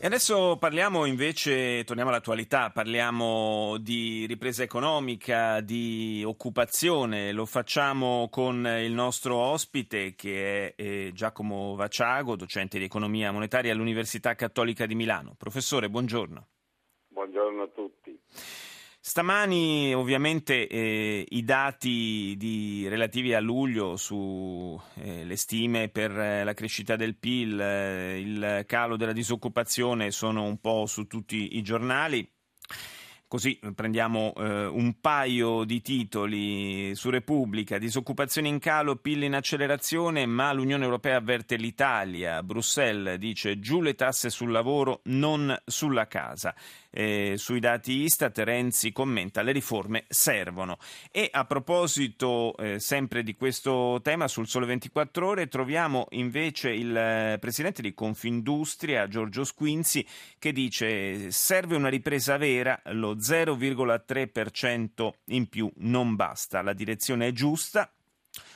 E adesso parliamo invece, torniamo all'attualità, parliamo di ripresa economica, di occupazione, lo facciamo con il nostro ospite che è eh, Giacomo Vaciago, docente di economia monetaria all'Università Cattolica di Milano. Professore, buongiorno. Buongiorno a tutti. Stamani ovviamente eh, i dati di, relativi a luglio sulle eh, stime per eh, la crescita del PIL, eh, il calo della disoccupazione sono un po' su tutti i giornali. Così prendiamo eh, un paio di titoli su Repubblica, disoccupazione in calo, PIL in accelerazione, ma l'Unione Europea avverte l'Italia. Bruxelles dice giù le tasse sul lavoro, non sulla casa. Eh, sui dati Istat Renzi commenta le riforme servono. E a proposito eh, sempre di questo tema sul Sole 24 Ore troviamo invece il eh, presidente di Confindustria Giorgio Squinzi che dice serve una ripresa vera, lo 0,3% in più non basta, la direzione è giusta,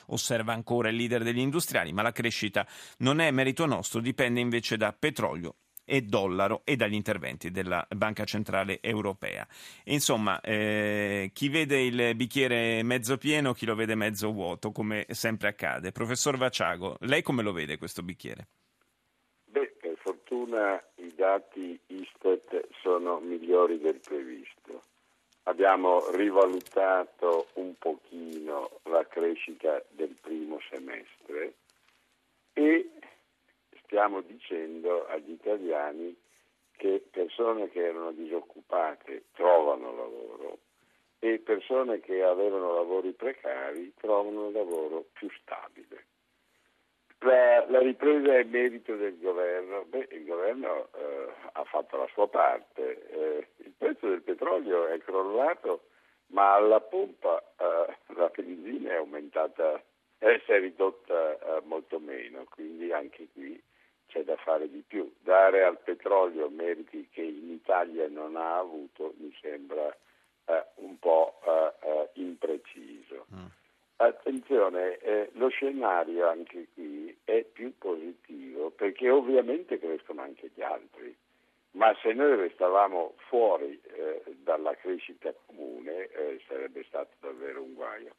osserva ancora il leader degli industriali, ma la crescita non è merito nostro, dipende invece da petrolio e dollaro e dagli interventi della Banca Centrale Europea. Insomma, eh, chi vede il bicchiere mezzo pieno, chi lo vede mezzo vuoto, come sempre accade. Professor Vaciago, lei come lo vede questo bicchiere? Fortuna i dati Istat sono migliori del previsto. Abbiamo rivalutato un pochino la crescita del primo semestre e stiamo dicendo agli italiani che persone che erano disoccupate trovano lavoro e persone che avevano lavori precari trovano un lavoro più stabile. La, la, ripresa è merito del governo. Beh, il governo eh, ha fatto la sua parte. Eh, il prezzo del petrolio è crollato, ma alla pompa eh, la benzina è aumentata, eh, si è ridotta eh, molto meno, quindi anche qui c'è da fare di più. Dare al petrolio meriti che in Italia non ha avuto mi sembra eh, un po' impreciso. Attenzione, eh, lo scenario anche qui è più positivo perché ovviamente crescono anche gli altri, ma se noi restavamo fuori eh, dalla crescita comune eh, sarebbe stato davvero un guaio.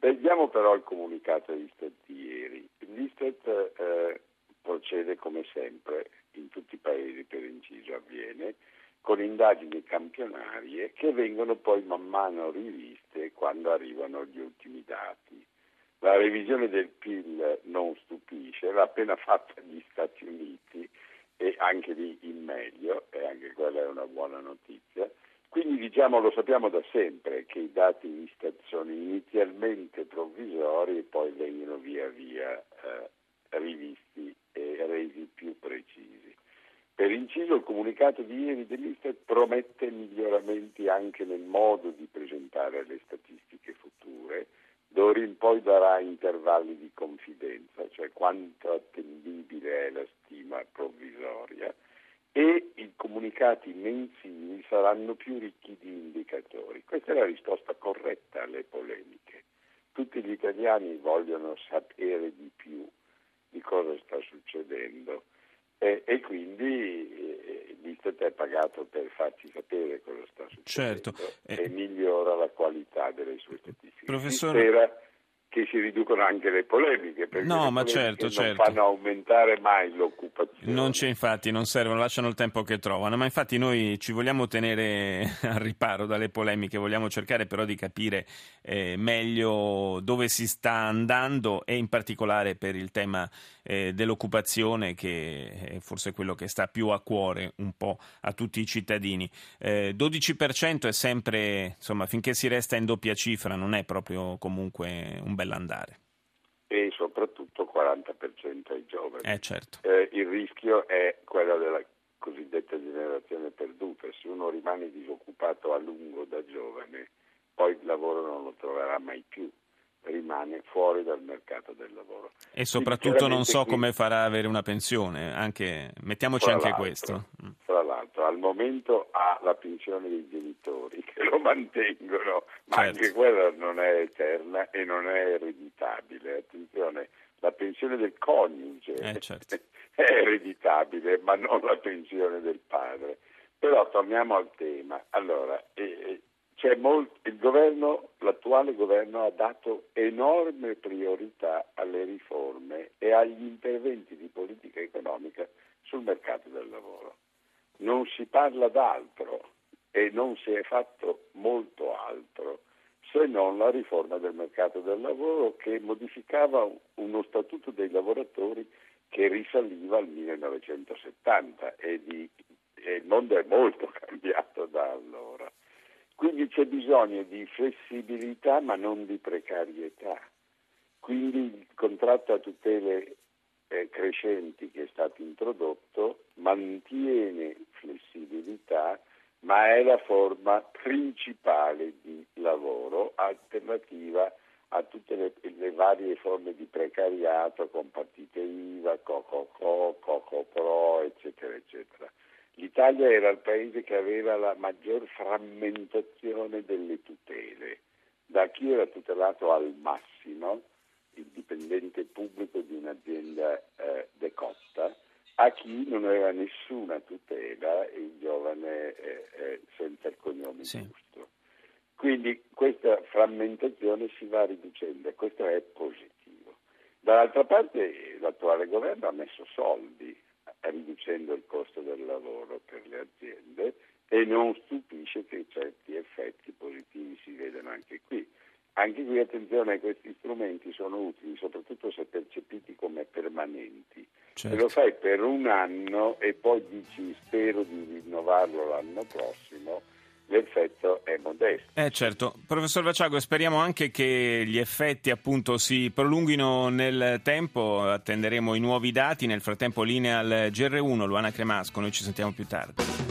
Vediamo però il comunicato di Istat di ieri. L'Istat eh, procede come sempre, in tutti i paesi per inciso avviene, con indagini campionarie che vengono poi man mano riviste quando arrivano gli ultimi dati. La revisione del PIL non stupisce, l'ha appena fatta gli Stati Uniti e anche lì in meglio, e anche quella è una buona notizia. Quindi diciamo, lo sappiamo da sempre che i dati Istat sono inizialmente provvisori e poi vengono via via eh, rivisti e resi più precisi. Per inciso il comunicato di ieri dell'Istat promette miglioramenti anche nel modo di presentare le statistiche d'ora in poi darà intervalli di confidenza, cioè quanto attendibile è la stima provvisoria e i comunicati mensili saranno più ricchi di indicatori. Questa è la risposta corretta alle polemiche. Tutti gli italiani vogliono sapere di più di cosa sta succedendo e, e quindi eh, l'Istat è pagato per farci sapere cosa sta succedendo certo. e eh, migliora la qualità delle sue statistiche. Professore... Che si riducono anche le polemiche, perché no, le ma certo, non certo. fanno aumentare mai l'occupazione. Non c'è infatti, non servono, lasciano il tempo che trovano, ma infatti noi ci vogliamo tenere al riparo dalle polemiche, vogliamo cercare però di capire eh, meglio dove si sta andando e in particolare per il tema eh, dell'occupazione che è forse quello che sta più a cuore un po' a tutti i cittadini. Eh, 12% è sempre, insomma, finché si resta in doppia cifra non è proprio comunque un bell'andare. E soprattutto 40% ai giovani. Eh, certo. eh, il rischio è quello della cosiddetta generazione perduta. Se uno rimane disoccupato a lungo da giovane, poi il lavoro non lo troverà mai più rimane fuori dal mercato del lavoro. E soprattutto non so qui, come farà avere una pensione, anche, mettiamoci anche questo. Al momento ha la pensione dei genitori che lo mantengono, ma certo. anche quella non è eterna e non è ereditabile. Attenzione, la pensione del coniuge eh, certo. è ereditabile, ma non la pensione del padre. Però torniamo al tema. Allora, eh, molto, il governo, l'attuale governo ha dato enorme priorità alle riforme e agli interventi di politica economica sul mercato del lavoro. Non si parla d'altro e non si è fatto molto altro se non la riforma del mercato del lavoro che modificava uno statuto dei lavoratori che risaliva al 1970 e, di, e il mondo è molto cambiato da allora. Quindi c'è bisogno di flessibilità ma non di precarietà. Quindi il contratto a tutele eh, crescenti che è stato introdotto mantiene flessibilità ma è la forma principale di lavoro alternativa a tutte le, le varie forme di precariato con partite IVA, COCO-CO, COCO-PRO, eccetera, eccetera. L'Italia era il paese che aveva la maggior frammentazione delle tutele, da chi era tutelato al massimo, il dipendente pubblico di un'azienda eh, decotta, a chi non aveva nessuna tutela e il giovane eh, eh, senza il cognome sì. giusto. Quindi questa frammentazione si va riducendo e questo è positivo. Dall'altra parte l'attuale governo ha messo soldi riducendo il costo del lavoro per le aziende e non stupisce che certi effetti positivi si vedano anche qui. Anche qui attenzione, questi strumenti sono utili soprattutto se percepiti come permanenti. Certo. Se lo fai per un anno e poi dici spero di rinnovarlo l'anno prossimo, l'effetto è modesto. Eh certo, professor Vaciago, speriamo anche che gli effetti appunto si prolunghino nel tempo, attenderemo i nuovi dati, nel frattempo linea al GR1, Luana Cremasco, noi ci sentiamo più tardi.